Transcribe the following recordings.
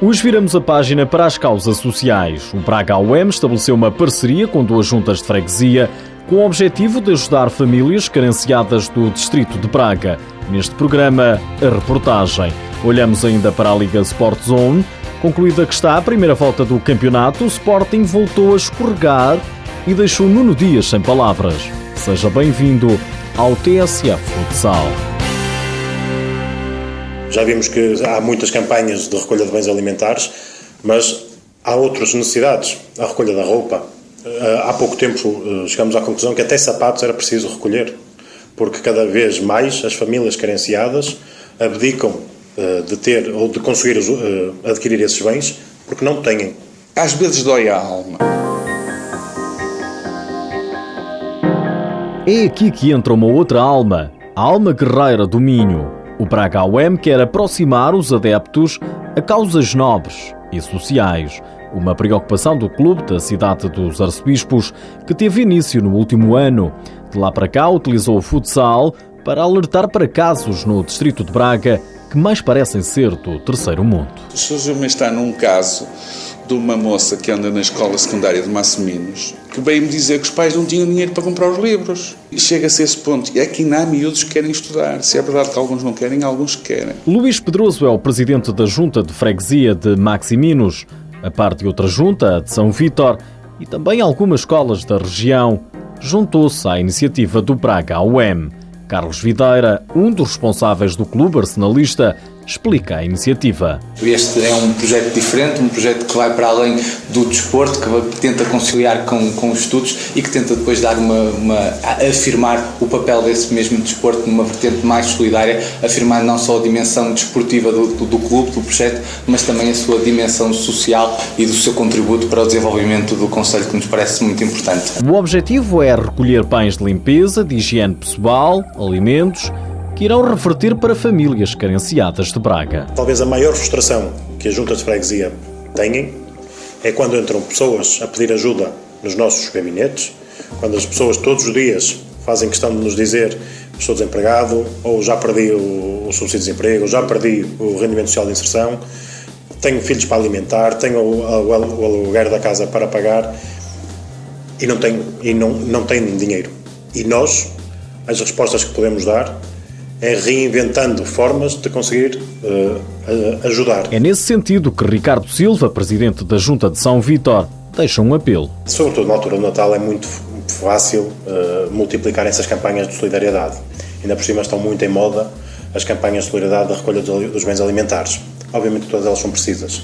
Hoje viramos a página para as causas sociais. O Braga UEM estabeleceu uma parceria com duas juntas de freguesia com o objetivo de ajudar famílias carenciadas do distrito de Braga. Neste programa, a reportagem. Olhamos ainda para a Liga Sport Zone. Concluída que está a primeira volta do campeonato, o Sporting voltou a escorregar e deixou Nuno Dias sem palavras. Seja bem-vindo ao TSF Futsal. Já vimos que há muitas campanhas de recolha de bens alimentares, mas há outras necessidades. A recolha da roupa. Eh, há pouco tempo eh, chegamos à conclusão que até sapatos era preciso recolher, porque cada vez mais as famílias carenciadas abdicam eh, de ter ou de conseguir adquirir esses bens porque não têm. Às vezes dói a alma. É aqui que entra uma outra alma, a alma guerreira do Minho. O Braga UEM quer aproximar os adeptos a causas nobres e sociais. Uma preocupação do clube da cidade dos arcebispos que teve início no último ano. De lá para cá utilizou o futsal para alertar para casos no distrito de Braga que mais parecem ser do terceiro mundo. Surgiu-me está num caso de uma moça que anda na escola secundária de Massiminos que veio-me dizer que os pais não tinham dinheiro para comprar os livros. E chega-se a esse ponto. É que ainda há miúdos que querem estudar. Se é verdade que alguns não querem, alguns querem. Luís Pedroso é o presidente da Junta de Freguesia de Maximinos, a parte de outra junta, de São Vítor, e também algumas escolas da região, juntou-se à iniciativa do Braga UEM. Carlos Videira, um dos responsáveis do clube arsenalista, explica a iniciativa. Este é um projeto diferente, um projeto que vai para além do desporto, que tenta conciliar com, com os estudos e que tenta depois dar uma, uma afirmar o papel desse mesmo desporto numa vertente mais solidária, afirmar não só a dimensão desportiva do, do, do clube, do projeto, mas também a sua dimensão social e do seu contributo para o desenvolvimento do Conselho, que nos parece muito importante. O objetivo é recolher pães de limpeza, de higiene pessoal, alimentos que irão reverter para famílias carenciadas de Braga. Talvez a maior frustração que as juntas de freguesia têm é quando entram pessoas a pedir ajuda nos nossos gabinetes, quando as pessoas todos os dias fazem questão de nos dizer estou desempregado, ou já perdi o, o subsídio de desemprego, ou já perdi o rendimento social de inserção, tenho filhos para alimentar, tenho o, o, o aluguer da casa para pagar e não tenho, e não, não tenho dinheiro. E nós, as respostas que podemos dar é reinventando formas de conseguir uh, ajudar. É nesse sentido que Ricardo Silva, presidente da Junta de São Vítor, deixa um apelo. Sobretudo na altura do Natal é muito fácil uh, multiplicar essas campanhas de solidariedade. Ainda por cima estão muito em moda as campanhas de solidariedade da recolha dos bens alimentares. Obviamente todas elas são precisas,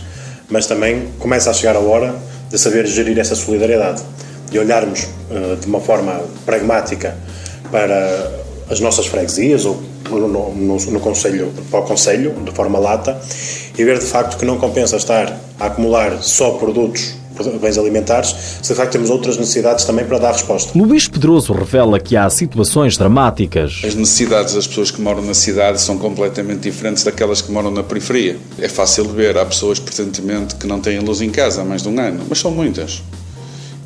mas também começa a chegar a hora de saber gerir essa solidariedade, de olharmos uh, de uma forma pragmática para as nossas freguesias ou no, no, no conselho, para o Conselho, de forma lata, e ver de facto que não compensa estar a acumular só produtos bens alimentares, se de facto temos outras necessidades também para dar resposta. Luís Pedroso revela que há situações dramáticas. As necessidades das pessoas que moram na cidade são completamente diferentes daquelas que moram na periferia. É fácil ver, há pessoas, presentemente, que não têm luz em casa há mais de um ano, mas são muitas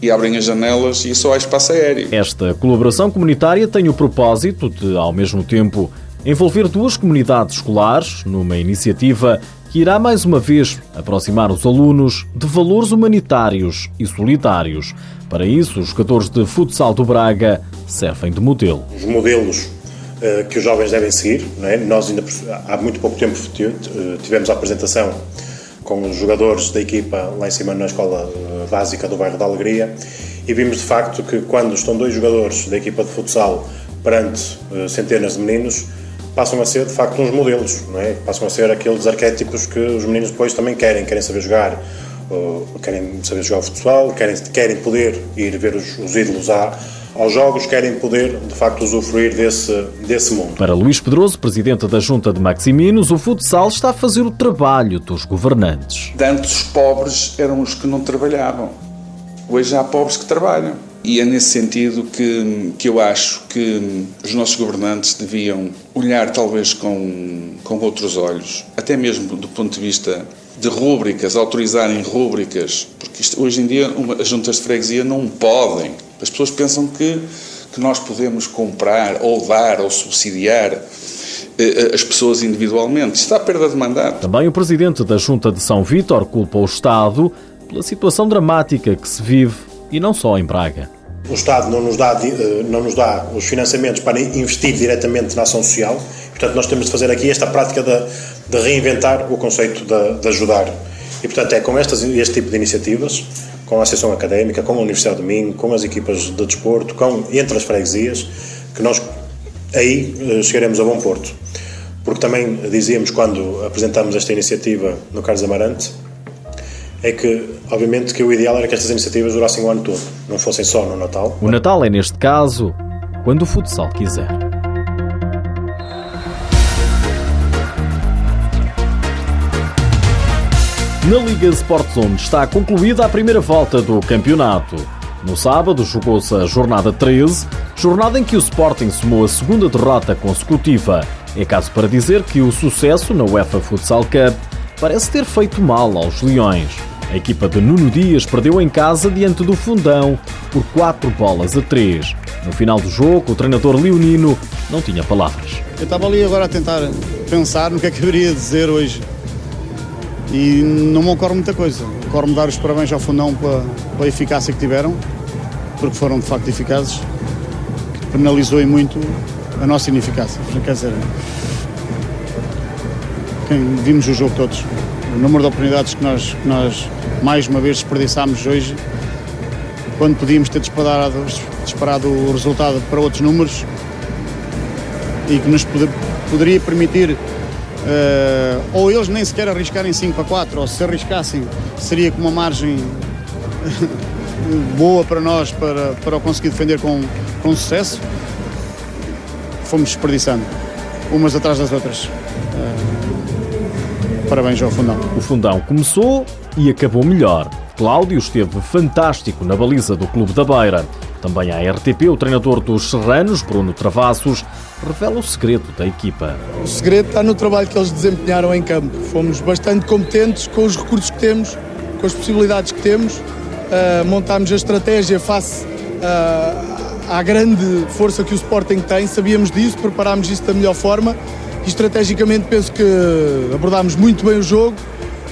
e abrem as janelas e só há espaço aéreo. Esta colaboração comunitária tem o propósito de, ao mesmo tempo, envolver duas comunidades escolares numa iniciativa que irá mais uma vez aproximar os alunos de valores humanitários e solidários. Para isso, os jogadores de futsal do Braga servem de modelo. Os modelos uh, que os jovens devem seguir, é? nós ainda há muito pouco tempo eh, tivemos a apresentação com os jogadores da equipa lá em cima na escola eh, básica do bairro da Alegria e vimos de facto que quando estão dois jogadores da equipa de futsal perante uh, centenas de meninos passam a ser de facto uns modelos, não é? Passam a ser aqueles arquétipos que os meninos depois também querem, querem saber jogar, uh, querem saber jogar futsal, querem, querem poder ir ver os, os ídolos à, aos jogos, querem poder de facto usufruir desse, desse mundo. Para Luís Pedroso, presidente da Junta de Maximinos, o futsal está a fazer o trabalho dos governantes. Antes os pobres eram os que não trabalhavam, hoje há pobres que trabalham. E é nesse sentido que, que eu acho que os nossos governantes deviam olhar talvez com, com outros olhos, até mesmo do ponto de vista de rúbricas, autorizarem rúbricas, porque isto, hoje em dia uma, as juntas de freguesia não podem. As pessoas pensam que, que nós podemos comprar ou dar ou subsidiar eh, as pessoas individualmente. Está a perda de mandato. Também o presidente da Junta de São Vítor culpa o Estado pela situação dramática que se vive e não só em Braga. O Estado não nos dá, não nos dá os financiamentos para investir diretamente na ação social, portanto, nós temos de fazer aqui esta prática de, de reinventar o conceito de, de ajudar. E, portanto, é com estas, este tipo de iniciativas com a Associação Académica, com a Universidade do Minho, com as equipas de desporto, com, entre as freguesias, que nós aí eh, chegaremos a bom porto. Porque também dizíamos quando apresentamos esta iniciativa no Carlos Amarante, é que, obviamente, que o ideal era que estas iniciativas durassem o ano todo, não fossem só no Natal. O Natal é, neste caso, quando o futsal quiser. Na Liga Sport Zone está concluída a primeira volta do campeonato. No sábado jogou-se a jornada 13, jornada em que o Sporting somou a segunda derrota consecutiva. É caso para dizer que o sucesso na UEFA Futsal Cup parece ter feito mal aos Leões. A equipa de Nuno Dias perdeu em casa diante do Fundão por 4 bolas a 3. No final do jogo, o treinador leonino não tinha palavras. Eu estava ali agora a tentar pensar no que é que haveria dizer hoje e não me ocorre muita coisa. Ocorre-me dar os parabéns ao Fundão pela, pela eficácia que tiveram, porque foram de facto eficazes, que penalizou e muito a nossa ineficácia. Quer dizer, quem vimos o jogo todos, o número de oportunidades que nós, que nós mais uma vez desperdiçámos hoje, quando podíamos ter disparado, disparado o resultado para outros números e que nos poderia permitir Uh, ou eles nem sequer arriscarem 5 para 4, ou se arriscassem, seria com uma margem boa para nós para, para o conseguir defender com, com sucesso. Fomos desperdiçando, umas atrás das outras. Uh, parabéns ao Fundão. O Fundão começou e acabou melhor. Cláudio esteve fantástico na baliza do Clube da Beira. Também à RTP, o treinador dos Serranos, Bruno Travassos, revela o segredo da equipa. O segredo está no trabalho que eles desempenharam em campo. Fomos bastante competentes com os recursos que temos, com as possibilidades que temos. Uh, montámos a estratégia face uh, à grande força que o Sporting tem, sabíamos disso, preparámos isso da melhor forma estrategicamente penso que abordámos muito bem o jogo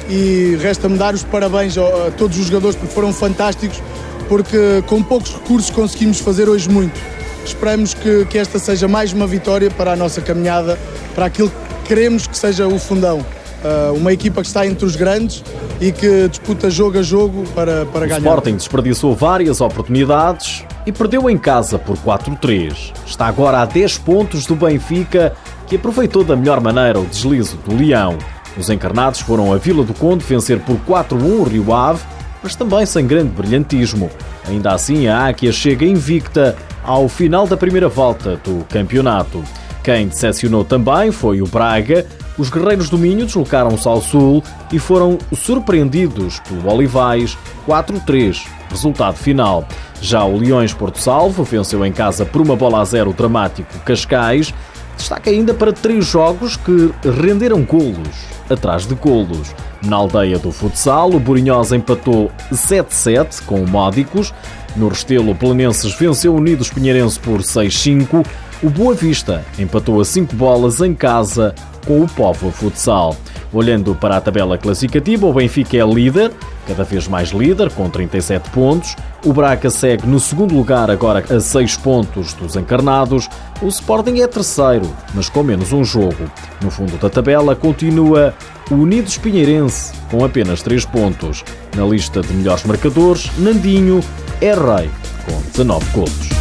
e resta-me dar os parabéns a todos os jogadores porque foram fantásticos, porque com poucos recursos conseguimos fazer hoje muito. Esperamos que, que esta seja mais uma vitória para a nossa caminhada, para aquilo que queremos que seja o fundão. Uh, uma equipa que está entre os grandes e que disputa jogo a jogo para, para o ganhar. O Sporting desperdiçou várias oportunidades e perdeu em casa por 4-3. Está agora a 10 pontos do Benfica, que aproveitou da melhor maneira o deslize do Leão. Os encarnados foram a Vila do Conde vencer por 4-1 o Rio Ave, mas também sem grande brilhantismo. Ainda assim, a Áquia chega invicta ao final da primeira volta do campeonato. Quem decepcionou também foi o Braga. Os guerreiros do Minho deslocaram-se ao sul e foram surpreendidos pelo Olivais 4-3, resultado final. Já o Leões Porto Salvo venceu em casa por uma bola a zero o dramático Cascais. Destaca ainda para três jogos que renderam golos atrás de golos. Na aldeia do futsal, o Borinhosa empatou 7-7 com o Módicos. No Restelo, o Planenses venceu o Unidos Pinheirense por 6-5. O Boa Vista empatou a 5 bolas em casa com o Povo Futsal. Olhando para a tabela classificativa, o Benfica é líder, cada vez mais líder, com 37 pontos. O Braga segue no segundo lugar, agora a 6 pontos dos encarnados. O Sporting é terceiro, mas com menos um jogo. No fundo da tabela continua o Unidos Pinheirense, com apenas 3 pontos. Na lista de melhores marcadores, Nandinho é rei, com 19 golos.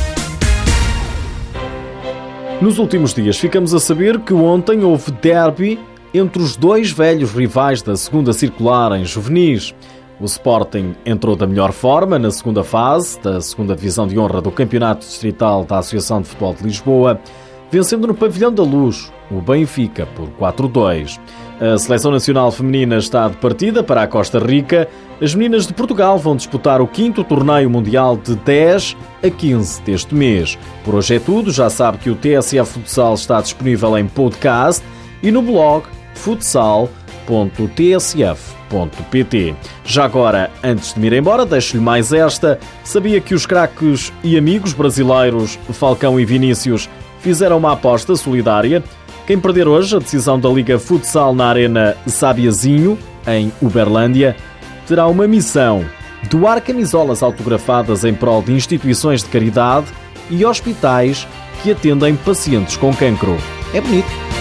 Nos últimos dias ficamos a saber que ontem houve derby entre os dois velhos rivais da segunda circular em juvenis. O Sporting entrou da melhor forma na segunda fase da segunda divisão de honra do Campeonato Distrital da Associação de Futebol de Lisboa, vencendo no Pavilhão da Luz o Benfica por 4-2. A Seleção Nacional Feminina está de partida para a Costa Rica. As meninas de Portugal vão disputar o quinto torneio mundial de 10 a 15 deste mês. Por hoje é tudo. Já sabe que o TSF Futsal está disponível em podcast e no blog futsal.tsf.pt. Já agora, antes de me ir embora, deixo-lhe mais esta. Sabia que os craques e amigos brasileiros Falcão e Vinícius fizeram uma aposta solidária Quem perder hoje a decisão da Liga Futsal na Arena Sabiazinho, em Uberlândia, terá uma missão: doar camisolas autografadas em prol de instituições de caridade e hospitais que atendem pacientes com cancro. É bonito.